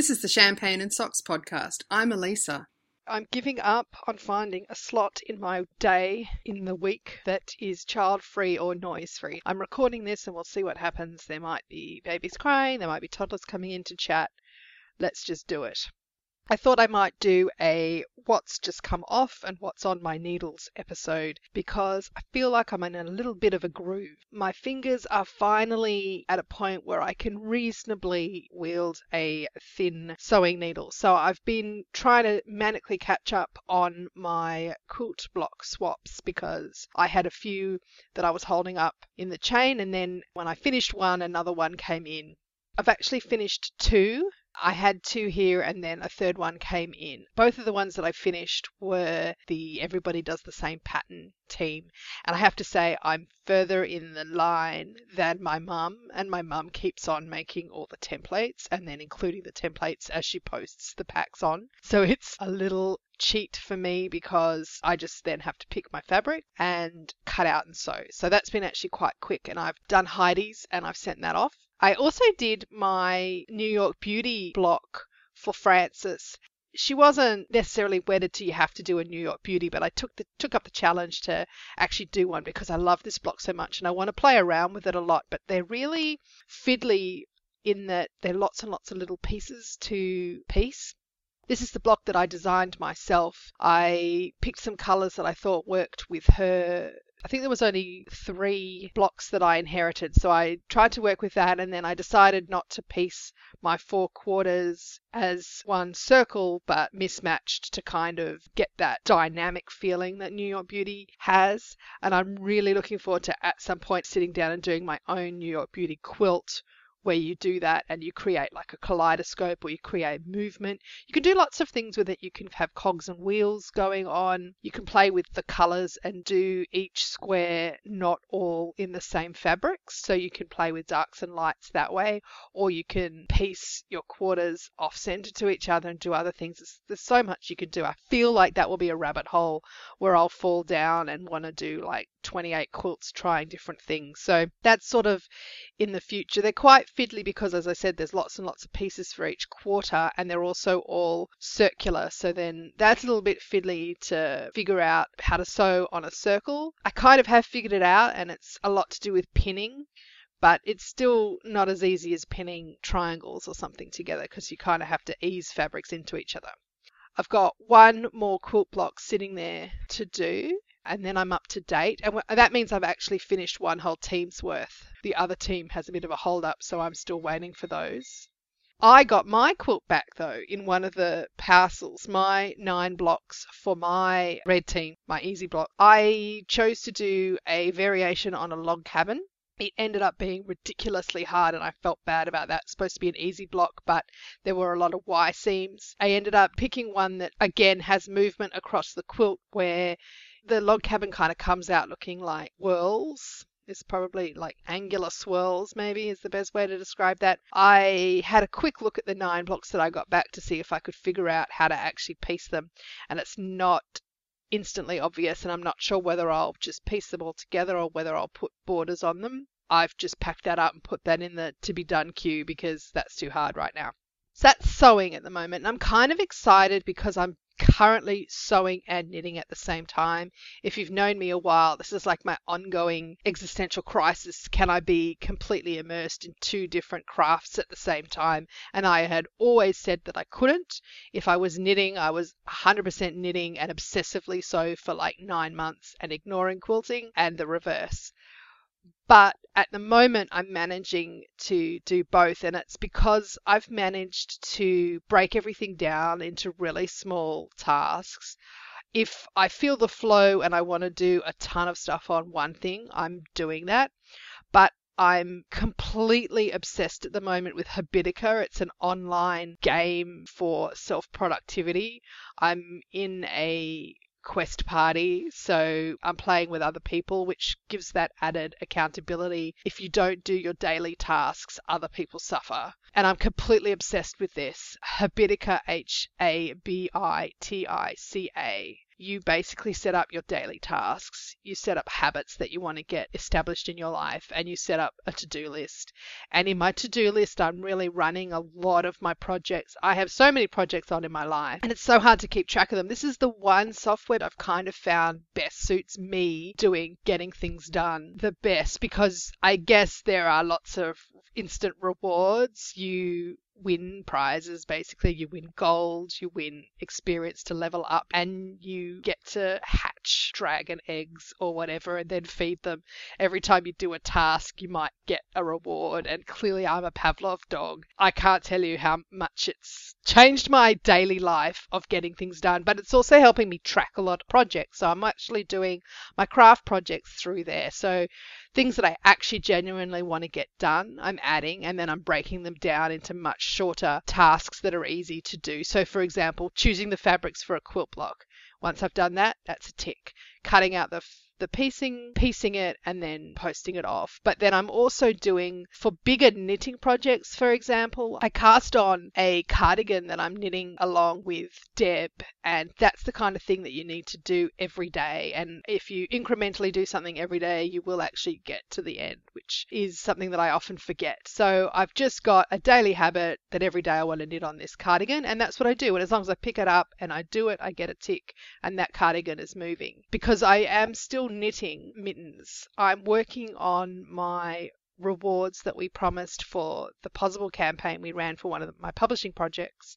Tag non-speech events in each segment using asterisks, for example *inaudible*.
This is the Champagne and Socks podcast. I'm Elisa. I'm giving up on finding a slot in my day in the week that is child free or noise free. I'm recording this and we'll see what happens. There might be babies crying, there might be toddlers coming in to chat. Let's just do it. I thought I might do a what's just come off and what's on my needles episode because I feel like I'm in a little bit of a groove. My fingers are finally at a point where I can reasonably wield a thin sewing needle. So I've been trying to manically catch up on my quilt block swaps because I had a few that I was holding up in the chain and then when I finished one, another one came in. I've actually finished two I had two here and then a third one came in. Both of the ones that I finished were the Everybody Does the Same Pattern team. And I have to say, I'm further in the line than my mum, and my mum keeps on making all the templates and then including the templates as she posts the packs on. So *laughs* it's a little cheat for me because I just then have to pick my fabric and cut out and sew. So that's been actually quite quick, and I've done Heidi's and I've sent that off. I also did my New York Beauty block for Frances. She wasn't necessarily wedded to you have to do a New York Beauty, but I took the took up the challenge to actually do one because I love this block so much and I want to play around with it a lot. But they're really fiddly in that they're lots and lots of little pieces to piece. This is the block that I designed myself. I picked some colors that I thought worked with her I think there was only three blocks that I inherited. So I tried to work with that and then I decided not to piece my four quarters as one circle but mismatched to kind of get that dynamic feeling that New York Beauty has. And I'm really looking forward to at some point sitting down and doing my own New York Beauty quilt where you do that and you create like a kaleidoscope or you create movement. You can do lots of things with it. You can have cogs and wheels going on. You can play with the colors and do each square not all in the same fabrics. So you can play with darks and lights that way, or you can piece your quarters off center to each other and do other things. There's, so much you can do. I feel like that will be a rabbit hole where I'll fall down and want to do like 28 quilts trying different things. So that's sort of in the future. They're quite fiddly because, as I said, there's lots and lots of pieces for each quarter, and they're also all circular. So then that's a little bit fiddly to figure out how to sew on a circle. I kind of have figured it out, and it's a lot to do with pinning. But it's still not as easy as pinning triangles or something together because you kind of have to ease fabrics into each other. I've got one more quilt block sitting there to do and then I'm up to date. And that means I've actually finished one whole team's worth. The other team has a bit of a hold up, so I'm still waiting for those. I got my quilt back though in one of the parcels, my nine blocks for my red team, my easy block. I chose to do a variation on a log cabin. It ended up being ridiculously hard and I felt bad about that. It's supposed to be an easy block, but there were a lot of Y seams. I ended up picking one that again has movement across the quilt where the log cabin kind of comes out looking like whirls. It's probably like angular swirls, maybe is the best way to describe that. I had a quick look at the nine blocks that I got back to see if I could figure out how to actually piece them, and it's not instantly obvious, and I'm not sure whether I'll just piece them all together or whether I'll put borders on them. I've just packed that up and put that in the to be done queue because that's too hard right now. So that's sewing at the moment. And I'm kind of excited because I'm currently sewing and knitting at the same time. If you've known me a while, this is like my ongoing existential crisis. Can I be completely immersed in two different crafts at the same time? And I had always said that I couldn't. If I was knitting, I was 100% knitting and obsessively so for like nine months and ignoring quilting, and the reverse. But at the moment, I'm managing to do both, and it's because I've managed to break everything down into really small tasks. If I feel the flow and I want to do a ton of stuff on one thing, I'm doing that. But I'm completely obsessed at the moment with Habitica. It's an online game for self productivity. I'm in a quest party. So I'm playing with other people, which gives that added accountability. If you don't do your daily tasks, other people suffer. And I'm completely obsessed with this. Habitica, H A B I T I C A. you basically set up your daily tasks. You set up habits that you want to get established in your life and you set up a to do list. And in my to do list, I'm really running a lot of my projects. I have so many projects on in my life and it's so hard to keep track of them. This is the one software I've kind of found best suits me doing getting things done the best because I guess there are lots of instant rewards. You win prizes basically. You win gold you win experience to level up and you get to hatch dragon eggs or whatever and then feed them. Every time you do a task you might get a reward. And clearly i'm a pavlov dog. I can't tell you how much it's changed my daily life of getting things done but it's also helping me track a lot of projects. So i'm actually doing my craft projects through there. So things that I actually genuinely want to get done, I'm adding, and then I'm breaking them down into much shorter tasks that are easy to do. So, for example, choosing the fabrics for a quilt block. Once I've done that, that's a tick. Cutting out the the piecing, piecing it, and then posting it off. But then I'm also doing for bigger knitting projects, for example, I cast on a cardigan that I'm knitting along with Deb, and that's the kind of thing that you need to do every day. And if you incrementally do something every day, you will actually get to the end, which is something that I often forget. So I've just got a daily habit that every day I want to knit on this cardigan, and that's what I do. And as long as I pick it up and I do it, I get a tick, and that cardigan is moving because I am still knitting mittens. I'm working on my rewards that we promised for the Pozible campaign we ran for one of my publishing projects.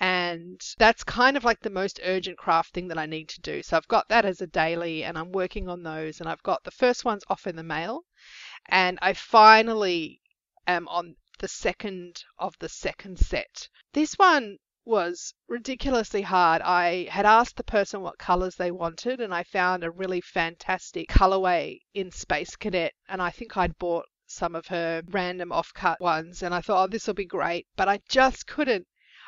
And that's kind of like the most urgent craft thing that I need to do. So I've got that as a daily and I'm working on those. And I've got the first ones off in the mail. And I finally am on the second of the second set. This one was ridiculously hard. I had asked the person what colors they wanted, and I found a really fantastic colorway in Space Cadet, and I think I'd bought some of her random offcut ones, and I thought, oh, this will be great, but I just couldn't.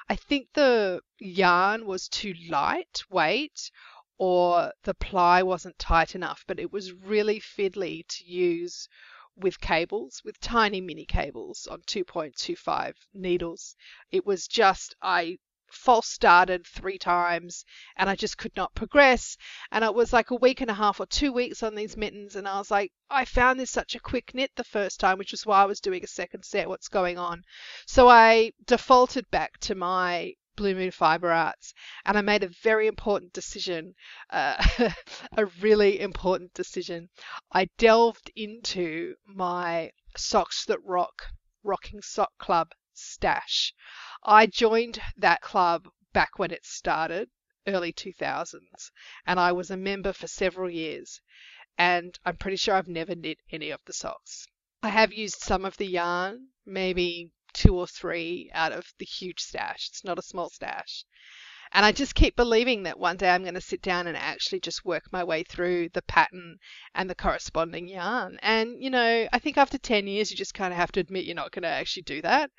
I think the yarn was too lightweight or the ply wasn't tight enough, but it was really fiddly to use with cables, with tiny mini cables on 2.25 needles. It was just, I false started three times and I just could not progress. And it was like a week and a half or two weeks on these mittens. And I was like, I found this such a quick knit the first time, which is why I was doing a second set. What's going on? So I defaulted back to my Blue Moon Fiber Arts, and I made a very important decision, uh, *laughs* a really important decision. I delved into my Socks That Rock Rocking Sock Club stash. I joined that club back when it started, early 2000s, and I was a member for several years. And I'm pretty sure I've never knit any of the socks. I have used some of the yarn, maybe two or three out of the huge stash. It's not a small stash. And I just keep believing that one day I'm going to sit down and actually just work my way through the pattern and the corresponding yarn. And, you know, I think after 10 years, you just kind of have to admit you're not going to actually do that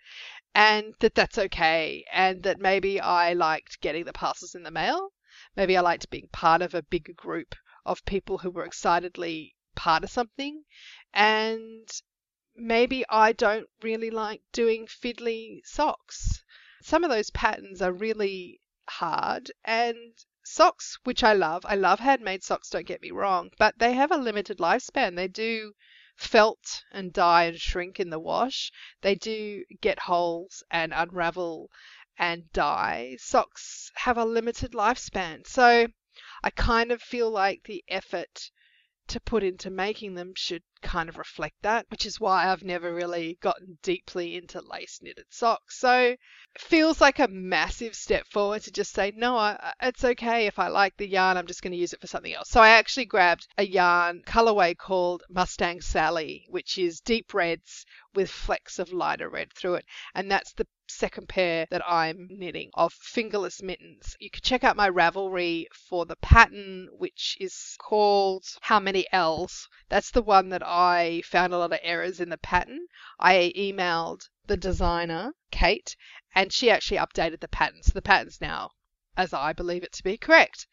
and that that's okay. And that maybe I liked getting the parcels in the mail. Maybe I liked being part of a bigger group of people who were excitedly part of something. And maybe I don't really like doing fiddly socks. Some of those patterns are really hard and socks which I love. I love handmade socks, don't get me wrong, but they have a limited lifespan. They do felt and die and shrink in the wash. They do get holes and unravel and die. Socks have a limited lifespan. So I kind of feel like the effort to put into making them should kind of reflect that, which is why I've never really gotten deeply into lace knitted socks. So it feels like a massive step forward to just say, no, I, it's okay if I like the yarn, I'm just going to use it for something else. So I actually grabbed a yarn colorway called Mustang Sally, which is deep reds with flecks of lighter red through it. And that's the second pair that I'm knitting of fingerless mittens. You can check out my Ravelry for the pattern, which is called How Many L's. That's the one that I found a lot of errors in the pattern. I emailed the designer, Kate, and she actually updated the pattern. So the pattern's now as I believe it to be correct.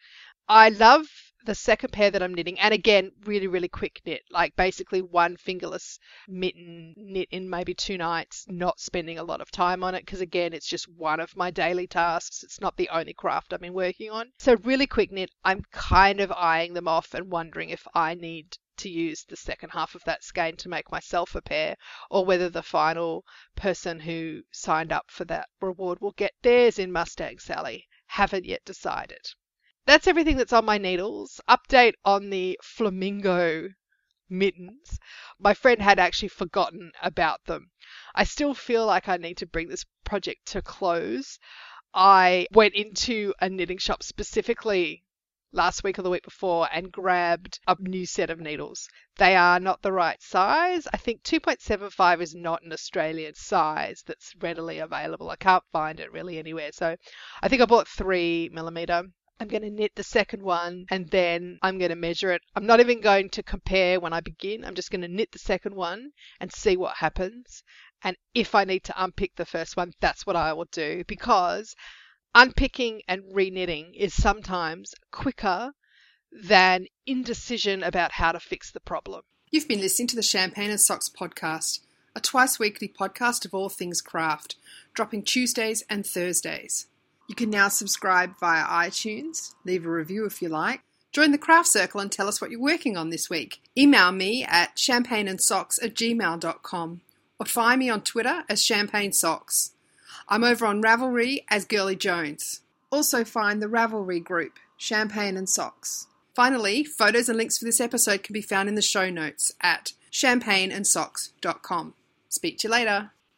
I love the second pair that I'm knitting, and again, really, really quick knit, like basically one fingerless mitten knit in maybe two nights, not spending a lot of time on it because again, it's just one of my daily tasks. It's not the only craft I've been working on. So really quick knit, I'm kind of eyeing them off and wondering if I need to use the second half of that skein to make myself a pair, or whether the final person who signed up for that reward will get theirs in Mustang Sally. Haven't yet decided. That's everything that's on my needles. Update on the flamingo mittens. My friend had actually forgotten about them. I still feel like I need to bring this project to close. I went into a knitting shop specifically last week or the week before and grabbed a new set of needles. They are not the right size. I think 2.75 is not an Australian size that's readily available. I can't find it really anywhere. So I think I bought three millimeter. I'm going to knit the second one and then I'm going to measure it. I'm not even going to compare when I begin. I'm just going to knit the second one and see what happens. And if I need to unpick the first one, that's what I will do because unpicking and reknitting is sometimes quicker than indecision about how to fix the problem. You've been listening to the Champagne and Socks podcast, a twice weekly podcast of all things craft, dropping Tuesdays and Thursdays. You can now subscribe via iTunes, leave a review if you like. Join the craft circle and tell us what you're working on this week. Email me at champagneandsocks at gmail.com or find me on Twitter as Champagne Socks. I'm over on Ravelry as Girly Jones. Also find the Ravelry group, Champagne and Socks. Finally, photos and links for this episode can be found in the show notes at champagneandsocks.com. Speak to you later.